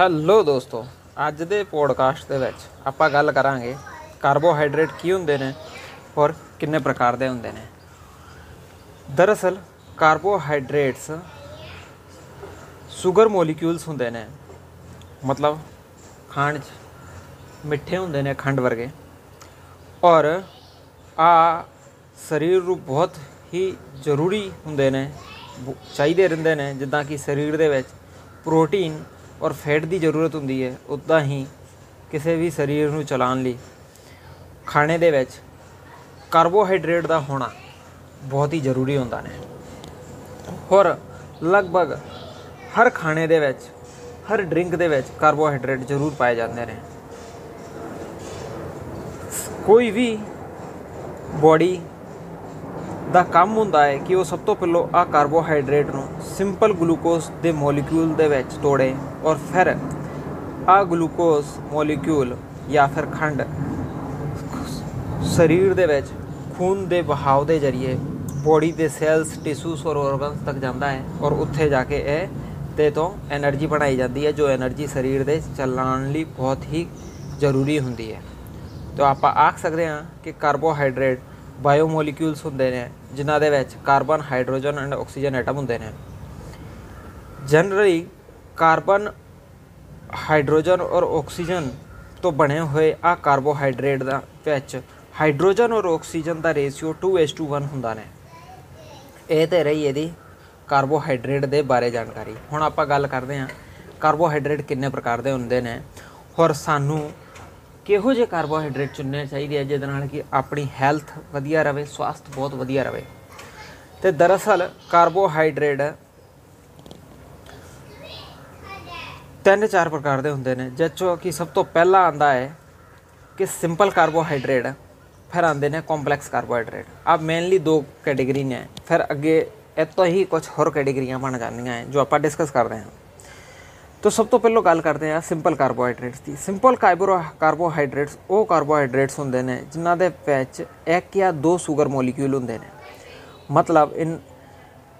Hello ਦੋਸਤੋ, ਅੱਜ ਦੇ ਪੋਡਕਾਸਟ ਦੇ ਵਿੱਚ ਆਪਾਂ ਗੱਲ ਕਰਾਂਗੇ ਕਾਰਬੋਹਾਈਡਰੇਟ ਕੀ ਹੁੰਦੇ ਨੇ ਔਰ ਕਿੰਨੇ ਪ੍ਰਕਾਰ ਦੇ ਹੁੰਦੇ ਨੇ। ਦਰਅਸਲ ਕਾਰਬੋਹਾਈਡਰੇਟਸ ਸ਼ੂਗਰ ਮੋਲੀਕਿਊਲਸ ਹੁੰਦੇ ਨੇ, ਮਤਲਬ ਖਾਣ 'ਚ ਮਿੱਠੇ ਹੁੰਦੇ ਨੇ ਖੰਡ ਵਰਗੇ। ਔਰ ਆ ਸਰੀਰ ਨੂੰ ਬਹੁਤ ਹੀ ਜ਼ਰੂਰੀ ਹੁੰਦੇ ਨੇ ਬ- ਚਾਹੀਦੇ ਰਹਿੰਦੇ ਨੇ, ਜਿੱਦਾਂ ਕਿ ਸਰੀਰ ਦੇ ਵਿੱਚ ਪ੍ਰੋਟੀਨ ਔਰ ਫੈਟ ਦੀ ਜ਼ਰੂਰਤ ਹੁੰਦੀ ਹੈ, ਉਦਾਂ ਹੀ ਕਿਸੇ ਵੀ ਸਰੀਰ ਨੂੰ ਚਲਾਉਣ ਲਈ ਖਾਣੇ ਦੇ ਵਿੱਚ ਕਾਰਬੋਹਾਈਡਰੇਟ ਦਾ ਹੋਣਾ ਬਹੁਤ ਹੀ ਜ਼ਰੂਰੀ ਹੁੰਦਾ ਨੇ। ਔਰ ਲਗਭਗ ਹਰ ਖਾਣੇ ਦੇ ਵਿੱਚ, ਹਰ ਡਰਿੰਕ ਦੇ ਵਿੱਚ ਕਾਰਬੋਹਾਈਡਰੇਟ ਜ਼ਰੂਰ ਪਾਏ ਜਾਂਦੇ ਨੇ। ਕੋਈ ਵੀ ਬੋਡੀ ਦਾ ਕੰਮ ਹੁੰਦਾ ਹੈ ਕਿ ਉਹ ਸਭ ਤੋਂ ਪਹਿਲਾਂ ਆ ਕਾਰਬੋਹਾਈਡਰੇਟ ਨੂੰ simple glucose the molecule ਦੇ ਵਿੱਚ ਤੋੜੇ ਔਰ ਫਿਰ ਆ ਗਲੂਕੋਸ ਮੋਲੀਕਿਊਲ ਜਾਂ ਫਿਰ ਖੰਡ ਸਰੀਰ ਦੇ ਵਿੱਚ ਖੂਨ ਦੇ ਵਹਾਅ ਦੇ ਜ਼ਰੀਏ ਬੋਡੀ ਦੇ ਸੈਲਸ ਟਿਸ਼ੂਸ ਔਰ ਆਰਗਨਸ ਤੱਕ ਜਾਂਦਾ ਹੈ ਔਰ ਉੱਥੇ ਜਾ ਕੇ ਇਹ ਤੇ ਤੋਂ એનર્ਜੀ ਬਣਾਈ ਜਾਂਦੀ ਹੈ ਜੋ એનર્ਜੀ ਸਰੀਰ ਦੇ ਚੱਲਣ ਲਈ ਬਹੁਤ ਹੀ ਜ਼ਰੂਰੀ ਹੁੰਦੀ ਹੈ ਤਾਂ ਆਪਾਂ ਆਖ ਸਕਦੇ ਹਾਂ ਕਿ ਕਾਰਬੋਹਾਈਡਰੇਟ ਬਾਇਓਮੋਲੀਕਿਊਲਸ ਹੁੰਦੇ ਨੇ ਜਿਨ੍ਹਾਂ ਦੇ ਵਿੱਚ carbon hydrogen and oxygen atom ਹੁੰਦੇ ਨੇ ਜਨਰਲੀ ਕਾਰਬਨ ਹਾਈਡਰੋਜਨ ਔਰ ਆਕਸੀਜਨ ਤੋਂ ਬਣੇ ਹੋਏ ਆ ਕਾਰਬੋਹਾਈਡਰੇਟ ਦਾ ਵਿੱਚ ਹਾਈਡਰੋਜਨ ਔਰ ਆਕਸੀਜਨ ਦਾ ਰੇਸ਼ੀਓ 2:1 ਹੁੰਦਾ ਨੇ। ਇਹ ਤੇ ਰਹੀ ਇਹਦੀ ਕਾਰਬੋਹਾਈਡਰੇਟ ਦੇ ਬਾਰੇ ਜਾਣਕਾਰੀ। ਹੁਣ ਆਪਾਂ ਗੱਲ ਕਰਦੇ ਹਾਂ ਕਾਰਬੋਹਾਈਡਰੇਟ ਕਿੰਨੇ ਪ੍ਰਕਾਰ ਦੇ ਹੁੰਦੇ ਨੇ ਔਰ ਸਾਨੂੰ ਕਿਹੋ ਜਿਹੇ ਕਾਰਬੋਹਾਈਡਰੇਟ ਚੁਣਨੇ ਚਾਹੀਦੇ ਆ ਜਿਹਦੇ ਨਾਲ ਕਿ ਆਪਣੀ ਹੈਲਥ ਵਧੀਆ ਰਵੇ ਸਵਾਸਥ ਬਹੁਤ ਵਧੀਆ ਰਵੇ ਤੇ ਦਰਅਸਲ ਕਾਰਬੋਹਾਈਡਰੇਟ ਤਿੰਨ ਚਾਰ ਪ੍ਰਕਾਰ ਦੇ ਹੁੰਦੇ ਨੇ, ਜਿਹ 'ਚੋਂ ਕਿ ਸਭ ਤੋਂ ਪਹਿਲਾ ਆਂਦਾ ਹੈ ਕਿ ਸਿੰਪਲ ਕਾਰਬੋਹਾਈਡਰੇਟ ਫਿਰ ਆਉਂਦੇ ਨੇ ਕੰਪਲੈਕਸ ਕਾਰਬੋਹਾਈਡਰੇਟ ਆ ਮੇਨਲੀ ਦੋ ਕੈਟਾਗਰੀ ਨੇ, ਫਿਰ ਅੱਗੇ ਇਹ ਤੋਂ ਹੀ ਕੁਝ ਹੋਰ ਕੈਟਾਗਰੀਆਂ ਬਣ ਜਾਂਦੀਆਂ ਹੈ ਜੋ ਆਪਾਂ ਡਿਸਕਸ ਕਰਦੇ ਹਾਂ। ਤੋ ਸਭ ਤੋਂ ਪਹਿਲਾਂ ਗੱਲ ਕਰਦੇ ਹਾਂ ਸਿੰਪਲ ਕਾਰਬੋਹਾਈਡਰੇਟਸ ਦੀ। ਸਿੰਪਲ ਕਾਰਬੋਹਾਈਡਰੇਟਸ ਉਹ ਕਾਰਬੋਹਾਈਡਰੇਟਸ ਹੁੰਦੇ ਨੇ, ਜਿਨ੍ਹਾਂ ਦੇ ਵਿੱਚ ਇੱਕ ਜਾਂ ਦੋ ਸ਼ੂਗਰ ਮੋਲੀਕਿਊਲ ਹੁੰਦੇ ਨੇ। ਮਤਲਬ ਇਨ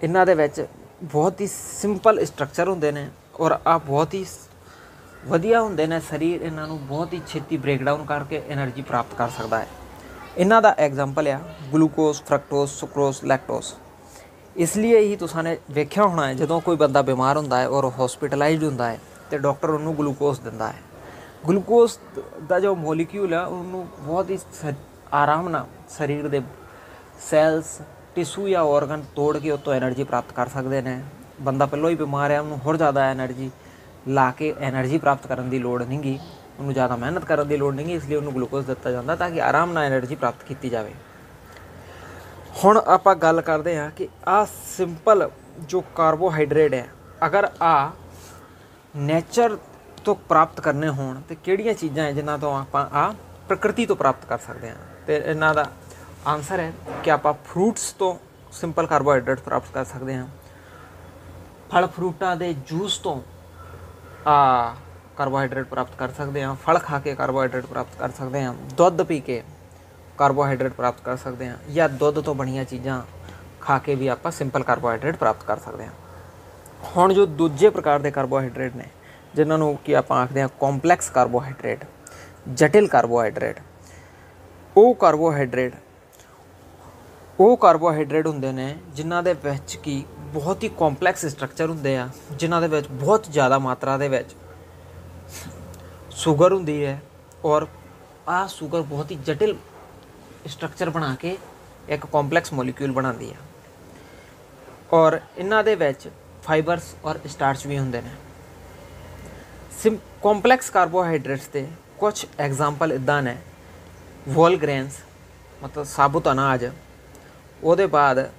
ਇਹਨਾਂ ਦੇ ਵਿੱਚ ਬਹੁਤ ਹੀ ਸਿੰਪਲ ਸਟਰਕਚਰ ਹੁੰਦੇ ਨੇ। ਔਰ ਆ ਬਹੁਤ ਹੀ ਵਧੀਆ ਹੁੰਦੇ ਨੇ ਸਰੀਰ, ਇਹਨਾਂ ਨੂੰ ਬਹੁਤ ਹੀ ਛੇਤੀ ਬ੍ਰੇਕਡਾਊਨ ਕਰਕੇ એનર્ਜੀ ਪ੍ਰਾਪਤ ਕਰ ਸਕਦਾ ਹੈ। ਇਹਨਾਂ ਦਾ ਐਗਜ਼ਾਮਪਲ ਆ ਗਲੂਕੋਜ਼ ਫਰਕਟੋਜ਼ ਸੁਕਰੋਜ਼ ਲੈਕਟੋਜ਼ ਇਸ ਲਈ ਹੀ ਤੁਸੀਂ ਨੇ ਵੇਖਿਆ ਹੋਣਾ ਹੈ, ਜਦੋਂ ਕੋਈ ਬੰਦਾ ਬਿਮਾਰ ਹੁੰਦਾ ਹੈ ਔਰ ਹਸਪੀਟਲਾਈਜ਼ਡ ਹੁੰਦਾ ਹੈ, ਤੇ ਡਾਕਟਰ ਉਹਨੂੰ ਗਲੂਕੋਜ਼ ਦਿੰਦਾ ਹੈ। ਗਲੂਕੋਜ਼ ਦਾ ਜੋ ਮੋਲੀਕਿਊਲ ਹੈ ਉਹਨੂੰ ਬਹੁਤ ਹੀ ਆਰਾਮ ਨਾਲ ਸਰੀਰ ਦੇ ਸੈਲਸ ਟਿਸ਼ੂ ਜਾਂ ਆਰਗਨ ਤੋੜ ਕੇ ਉਹ ਤੋਂ એનર્ਜੀ ਪ੍ਰਾਪਤ ਕਰ ਸਕਦੇ ਨੇ। ਬੰਦਾ ਪਹਿਲਾਂ ਹੀ ਬਿਮਾਰ ਹੈ, ਉਹਨੂੰ ਹੋਰ ਜ਼ਿਆਦਾ એનર્ਜੀ ਲਾ ਕੇ એનર્ਜੀ ਪ੍ਰਾਪਤ ਕਰਨ ਦੀ ਲੋੜ ਨਹੀਂਗੀ ਉਹਨੂੰ ਜ਼ਿਆਦਾ ਮਿਹਨਤ ਕਰਨ ਦੀ ਲੋੜ ਨਹੀਂਗੀ ਇਸ ਲਈ ਉਹਨੂੰ ਗਲੂਕੋਜ਼ ਦਿੱਤਾ ਜਾਂਦਾ ਤਾਂ ਕਿ ਆਰਾਮ ਨਾਲ એનર્ਜੀ ਪ੍ਰਾਪਤ ਕੀਤੀ ਜਾਵੇ। ਹੁਣ ਆਪਾਂ ਗੱਲ ਕਰਦੇ ਹਾਂ ਕਿ ਆ ਸਿੰਪਲ ਜੋ ਕਾਰਬੋਹਾਈਡਰੇਟ ਹੈ, ਅਗਰ ਆ ਨੇਚਰ ਤੋਂ ਪ੍ਰਾਪਤ ਕਰਨੇ ਹੋਣ, ਤੇ ਕਿਹੜੀਆਂ ਚੀਜ਼ਾਂ ਹੈ ਜਿਨ੍ਹਾਂ ਤੋਂ ਆਪਾਂ ਆ ਪ੍ਰਕਿਰਤੀ ਤੋਂ ਪ੍ਰਾਪਤ ਕਰ ਸਕਦੇ ਹਾਂ? ਤੇ ਇਹਨਾਂ ਦਾ ਆਨਸਰ ਹੈ ਕਿ ਆਪਾਂ ਫਰੂਟਸ ਤੋਂ ਸਿੰਪਲ ਕਾਰਬੋਹਾਈਡਰੇਟ ਪ੍ਰਾਪਤ ਕਰ ਸਕਦੇ ਹਾਂ। ਫਲ ਫਰੂਟਾਂ ਦੇ ਜੂਸ ਤੋਂ ਆ ਕਾਰਬੋਹਾਈਡਰੇਟ ਪ੍ਰਾਪਤ ਕਰ ਸਕਦੇ ਹਾਂ ਫਲ ਖਾ ਕੇ ਕਾਰਬੋਹਾਈਡਰੇਟ ਪ੍ਰਾਪਤ ਕਰ ਸਕਦੇ ਹਾਂ ਦੁੱਧ ਪੀ ਕੇ ਕਾਰਬੋਹਾਈਡਰੇਟ ਪ੍ਰਾਪਤ ਕਰ ਸਕਦੇ ਹਾਂ ਜਾਂ ਦੁੱਧ ਤੋਂ ਬਣੀਆਂ ਚੀਜ਼ਾਂ ਖਾ ਕੇ ਵੀ ਆਪਾਂ ਸਿੰਪਲ ਕਾਰਬੋਹਾਈਡਰੇਟ ਪ੍ਰਾਪਤ ਕਰ ਸਕਦੇ ਹਾਂ ਹੁਣ ਜੋ ਦੂਜੇ ਪ੍ਰਕਾਰ ਦੇ ਕਾਰਬੋਹਾਈਡਰੇਟ ਨੇ ਜਿਨ੍ਹਾਂ ਨੂੰ ਕਿ ਆਪਾਂ ਆਖਦੇ ਹਾਂ ਕੰਪਲੈਕਸ ਕਾਰਬੋਹਾਈਡਰੇਟ ਜਟਿਲ ਕਾਰਬੋਹਾਈਡਰੇਟ ਉਹ ਕਾਰਬੋਹਾਈਡਰੇਟ ਉਹ ਕਾਰਬੋਹਾਈਡਰੇਟ ਹੁੰਦੇ ਨੇ, ਜਿਨ੍ਹਾਂ ਦੇ ਵਿੱਚ ਕੀ ਬਹੁਤ ਹੀ ਕੰਪਲੈਕਸ ਸਟਰਕਚਰ ਹੁੰਦੇ ਆ, ਜਿਨ੍ਹਾਂ ਦੇ ਵਿੱਚ ਬਹੁਤ ਜ਼ਿਆਦਾ ਮਾਤਰਾ ਦੇ ਵਿੱਚ ਸ਼ੂਗਰ ਹੁੰਦੀ ਹੈ ਔਰ ਆ ਸ਼ੂਗਰ ਬਹੁਤ ਹੀ ਜਟਿਲ ਸਟਰਕਚਰ ਬਣਾ ਕੇ ਇੱਕ ਕੰਪਲੈਕਸ ਮੋਲੀਕਿਊਲ ਬਣਾਉਂਦੀ ਹੈ ਔਰ ਇਹਨਾਂ ਦੇ ਵਿੱਚ ਫਾਈਬਰਸ ਔਰ ਸਟਾਰਚ ਵੀ ਹੁੰਦੇ ਨੇ। ਸਿਮ ਕੰਪਲੈਕਸ ਕਾਰਬੋਹਾਈਡਰੇਟਸ ਦੇ ਕੁਝ ਐਗਜ਼ਾਮਪਲ ਇਦਾਂ ਨੇ ਵੋਲ ਗ੍ਰੇਨਸ ਮਤਲਬ ਸਾਬੁਤ ਅਨਾਜ। ਉਹਦੇ ਬਾਅਦ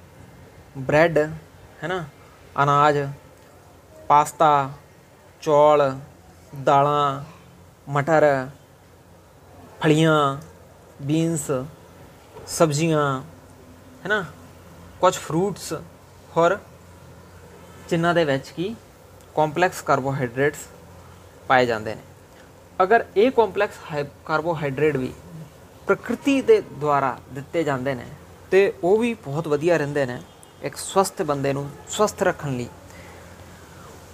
ਬ੍ਰੈਡ ਹੈ ਨਾ ਅਨਾਜ, ਪਾਸਤਾ, ਚੌਲ, ਦਾਲਾਂ, ਮਟਰ, ਫਲੀਆਂ, ਬੀਨਸ, ਸਬਜ਼ੀਆਂ ਹੈ ਨਾ ਕੁਝ ਫਰੂਟਸ ਹੋਰ ਜਿਨ੍ਹਾਂ ਦੇ ਵਿੱਚ ਕੀ ਕੰਪਲੈਕਸ ਕਾਰਬੋਹਾਈਡਰੇਟਸ ਪਾਏ ਜਾਂਦੇ ਨੇ। ਅਗਰ ਇਹ ਕੰਪਲੈਕਸ ਕਾਰਬੋਹਾਈਡਰੇਟ ਵੀ ਪ੍ਰਕਿਰਤੀ ਦੇ ਦੁਆਰਾ ਦਿੱਤੇ ਜਾਂਦੇ ਨੇ ਤੇ ਉਹ ਵੀ ਬਹੁਤ ਵਧੀਆ ਰਹਿੰਦੇ ਨੇ ਇੱਕ ਸਵਸਥ ਬੰਦੇ ਨੂੰ ਸਵਸਥ ਰੱਖਣ ਲਈ।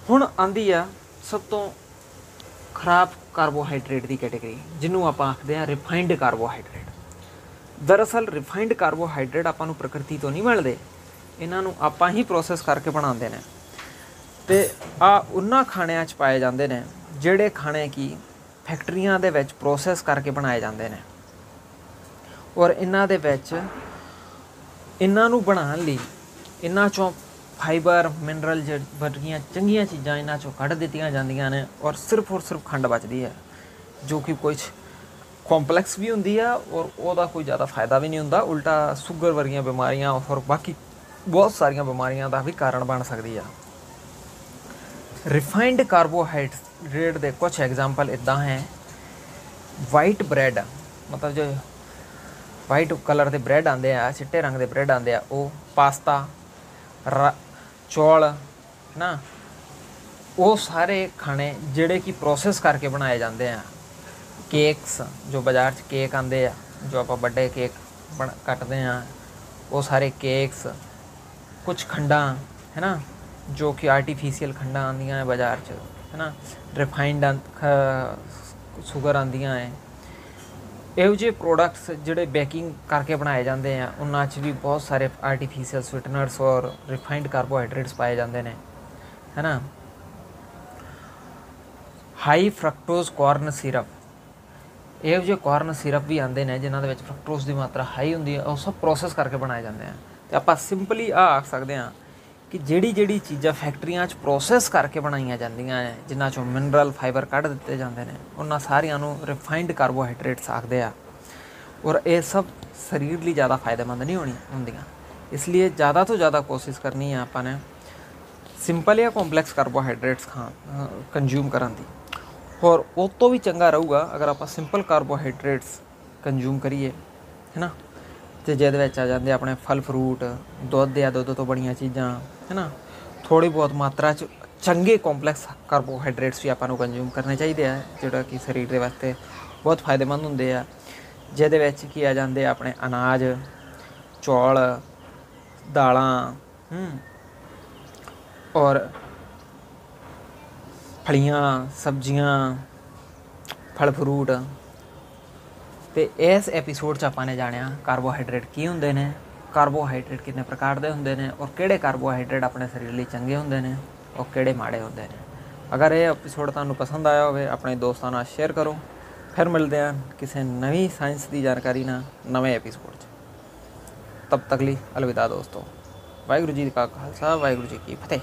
ਹੁਣ ਆਂਦੀ ਆ ਸਭ ਤੋਂ ਖਰਾਬ ਕਾਰਬੋਹਾਈਡਰੇਟ ਦੀ ਕੈਟਾਗਰੀ, ਜਿਹਨੂੰ ਆਪਾਂ ਆਖਦੇ ਆ ਰਿਫਾਈਨਡ ਕਾਰਬੋਹਾਈਡਰੇਟ। ਦਰਅਸਲ ਰਿਫਾਈਨਡ ਕਾਰਬੋਹਾਈਡਰੇਟ ਆਪਾਂ ਨੂੰ ਪ੍ਰਕਿਰਤੀ ਤੋਂ ਨਹੀਂ ਮਿਲਦੇ, ਇਹਨਾਂ ਨੂੰ ਆਪਾਂ ਹੀ ਪ੍ਰੋਸੈਸ ਕਰਕੇ ਬਣਾਉਂਦੇ ਨੇ। ਤੇ ਆ ਉਹਨਾਂ ਖਾਣਿਆਂ 'ਚ ਪਾਏ ਜਾਂਦੇ ਨੇ, ਜਿਹੜੇ ਖਾਣੇ ਕੀ ਫੈਕਟਰੀਆਂ ਦੇ ਵਿੱਚ ਪ੍ਰੋਸੈਸ ਕਰਕੇ ਬਣਾਏ ਜਾਂਦੇ ਨੇ। ਔਰ ਇਹਨਾਂ ਦੇ ਵਿੱਚ ਇਹਨਾਂ ਨੂੰ ਬਣਾਉਣ ਲਈ ਇਹਨਾਂ ਚੋਂ ਫਾਈਬਰ ਮਿਨਰਲ ਵਰਗੀਆਂ ਚੰਗੀਆਂ ਚੀਜ਼ਾਂ ਇਹਨਾਂ ਚੋਂ ਕੱਢ ਦਿੱਤੀਆਂ ਜਾਂਦੀਆਂ ਨੇ ਔਰ ਸਿਰਫ ਔਰ ਸਿਰਫ ਖੰਡ ਬਚਦੀ ਹੈ, ਜੋ ਕਿ ਕੁਝ ਕੰਪਲੈਕਸ ਵੀ ਹੁੰਦੀ ਆ ਔਰ ਉਹਦਾ ਕੋਈ ਜ਼ਿਆਦਾ ਫਾਇਦਾ ਵੀ ਨਹੀਂ ਹੁੰਦਾ, ਉਲਟਾ ਸ਼ੂਗਰ ਵਰਗੀਆਂ ਬਿਮਾਰੀਆਂ ਔਰ ਬਾਕੀ ਬਹੁਤ ਸਾਰੀਆਂ ਬਿਮਾਰੀਆਂ ਦਾ ਵੀ ਕਾਰਨ ਬਣ ਸਕਦੀ ਆ। ਰਿਫਾਈਨਡ ਕਾਰਬੋਹਾਈਡਰੇਟ ਦੇ ਕੁਝ ਐਗਜ਼ਾਮਪਲ ਇਦਾਂ ਹੈ। ਵਾਈਟ ਬ੍ਰੈਡ ਮਤਲਬ ਜੋ ਵਾਈਟ ਕਲਰ ਦੇ ਬ੍ਰੈਡ ਆਂਦੇ ਆ, ਚਿੱਟੇ ਰੰਗ ਦੇ ਬ੍ਰੈਡ ਆਂਦੇ ਆ, ਉਹ ਪਾਸਤਾ ਚੌਲ ਨਾ ਉਹ ਸਾਰੇ ਖਾਣੇ ਜਿਹੜੇ ਕਿ ਪ੍ਰੋਸੈਸ ਕਰਕੇ ਬਣਾਏ ਜਾਂਦੇ ਆ। ਕੇਕਸ ਜੋ ਬਾਜ਼ਾਰ 'ਚ ਕੇਕ ਆਂਦੇ ਆ, ਜੋ ਆਪਾਂ ਵੱਡੇ ਕੇਕ ਬਣ, ਕੱਟਦੇ ਆ, ਉਹ ਸਾਰੇ ਕੇਕਸ ਕੁਝ ਖੰਡਾਂ ਹੈ ਨਾ ਜੋ ਕਿ ਆਰਟੀਫੀਸ਼ੀਅਲ ਖੰਡਾਂ ਆਂਦੀਆਂ ਹੈ ਬਾਜ਼ਾਰ 'ਚ ਹੈ ਨਾ ਰਿਫਾਈਨਡ ਸ਼ੂਗਰ ਆਂਦੀਆਂ ਹੈ ਇਹੋ ਜਿਹੇ ਪ੍ਰੋਡਕਟਸ ਜਿਹੜੇ ਬੇਕਿੰਗ ਕਰਕੇ ਬਣਾਏ ਜਾਂਦੇ ਆ, ਉਹਨਾਂ 'ਚ ਵੀ ਬਹੁਤ ਸਾਰੇ ਆਰਟੀਫੀਸ਼ੀਅਲ ਸਵੀਟਨਰਸ ਔਰ ਰਿਫਾਈਨਡ ਕਾਰਬੋਹਾਈਡਰੇਟਸ ਪਾਏ ਜਾਂਦੇ ਨੇ ਹੈ ਨਾ ਹਾਈ ਫਰਕਟੋਜ਼ ਕਾਰਨ ਸਿਰਪ ਇਹੋ ਜਿਹੇ ਕਾਰਨ ਸਿਰਪ ਵੀ ਆਉਂਦੇ ਨੇ, ਜਿਨ੍ਹਾਂ ਦੇ ਵਿੱਚ ਫਰਕਟੋਜ਼ ਦੀ ਮਾਤਰਾ ਹਾਈ ਹੁੰਦੀ ਹੈ, ਉਹ ਸਭ ਪ੍ਰੋਸੈਸ ਕਰਕੇ ਬਣਾਏ ਜਾਂਦੇ ਆ। ਤੇ ਆਪਾਂ ਸਿੰਪਲੀ ਆ ਆਖ ਸਕਦੇ ਆ ਕਿ ਜਿਹੜੀ ਜਿਹੜੀ ਚੀਜ਼ਾਂ ਫੈਕਟਰੀਆਂ 'ਚ ਪ੍ਰੋਸੈਸ ਕਰਕੇ ਬਣਾਈਆਂ ਜਾਂਦੀਆਂ ਨੇ ਜਿਨ੍ਹਾਂ 'ਚੋਂ ਮਿਨਰਲ ਫਾਈਬਰ ਕੱਢ ਦਿੱਤੇ ਜਾਂਦੇ ਨੇ, ਉਹਨਾਂ ਸਾਰਿਆਂ ਨੂੰ ਰਿਫਾਈਨਡ ਕਾਰਬੋਹਾਈਡਰੇਟਸ ਆਖਦੇ ਆ। ਔਰ ਇਹ ਸਭ ਸਰੀਰ ਲਈ ਜ਼ਿਆਦਾ ਫਾਇਦੇਮੰਦ ਨਹੀਂ ਹੋਣੀ ਹੁੰਦੀਆਂ। ਇਸ ਲਈ ਜ਼ਿਆਦਾ ਤੋਂ ਜ਼ਿਆਦਾ ਕੋਸ਼ਿਸ਼ ਕਰਨੀ ਹੈ ਆਪਾਂ ਨੇ ਸਿੰਪਲ ਜਾਂ ਕੰਪਲੈਕਸ ਕਾਰਬੋਹਾਈਡਰੇਟਸ ਖਾਣ ਕੰਜ਼ਿਊਮ ਕਰਨ ਦੀ। ਔਰ ਉਹ ਤੋਂ ਵੀ ਚੰਗਾ ਰਹੂਗਾ ਅਗਰ ਆਪਾਂ ਸਿੰਪਲ ਕਾਰਬੋਹਾਈਡਰੇਟਸ ਕੰਜ਼ਿਊਮ ਕਰੀਏ, ਹੈ ਨਾ? ਤੇ ਜਿਹਦੇ ਵਿੱਚ ਆ ਜਾਂਦੇ ਆਪਣੇ ਫਲ ਫਰੂਟ ਦੁੱਧ ਜਾਂ ਦੁੱਧ ਤੋਂ ਬਣੀਆਂ ਚੀਜ਼ਾਂ ਹੈ ਨਾ? ਥੋੜੀ ਬਹੁਤ ਮਾਤਰਾ ਚ ਚੰਗੇ ਕੰਪਲੈਕਸ ਕਾਰਬੋਹਾਈਡਰੇਟਸ ਵੀ ਆਪਾਂ ਨੂੰ ਕੰਜ਼ਿਊਮ ਕਰਨੇ ਚਾਹੀਦੇ ਆ, ਜਿਹੜਾ ਕਿ ਸਰੀਰ ਦੇ ਵਾਸਤੇ ਬਹੁਤ ਫਾਇਦੇਮੰਦ ਹੁੰਦੇ ਆ। ਜਿਹਦੇ ਵਿੱਚ ਕੀ ਆ ਜਾਂਦੇ ਆ ਆਪਣੇ ਅਨਾਜ, ਚੌਲ, ਦਾਲਾਂ, ਹੂੰ, ਔਰ ਫਲੀਆਂ, ਸਬਜ਼ੀਆਂ, ਫਲ ਫਰੂਟ। ਤੇ ਇਸ ਐਪੀਸੋਡ 'ਚ ਆਪਾਂ ਨੇ ਜਾਣਿਆ ਕਾਰਬੋਹਾਈਡਰੇਟ ਕੀ ਹੁੰਦੇ ਨੇ। ਕਾਰਬੋਹਾਈਡਰੇਟ ਕਿੰਨੇ ਪ੍ਰਕਾਰ ਦੇ ਹੁੰਦੇ ਨੇ ਔਰ ਕਿਹੜੇ ਕਾਰਬੋਹਾਈਡਰੇਟ ਆਪਣੇ ਸਰੀਰ ਲਈ ਚੰਗੇ ਹੁੰਦੇ ਨੇ ਔਰ ਕਿਹੜੇ ਮਾੜੇ ਹੁੰਦੇ ਨੇ। ਅਗਰ ਇਹ ਐਪੀਸੋਡ ਤੁਹਾਨੂੰ ਪਸੰਦ ਆਇਆ ਹੋਵੇ, ਆਪਣੇ ਦੋਸਤਾਂ ਨਾਲ ਸ਼ੇਅਰ ਕਰੋ। ਫਿਰ ਮਿਲਦੇ ਹਾਂ ਕਿਸੇ ਨਵੀਂ ਸਾਇੰਸ ਦੀ ਜਾਣਕਾਰੀ ਨਾਲ ਨਵੇਂ ਐਪੀਸੋਡ 'ਚ। ਤਬ ਤੱਕ ਲਈ ਅਲਵਿਦਾ ਦੋਸਤੋ। ਵਾਹਿਗੁਰੂ ਜੀ ਕਾ ਖਾਲਸਾ, ਵਾਹਿਗੁਰੂ ਜੀ ਕੀ ਫਤਿਹ।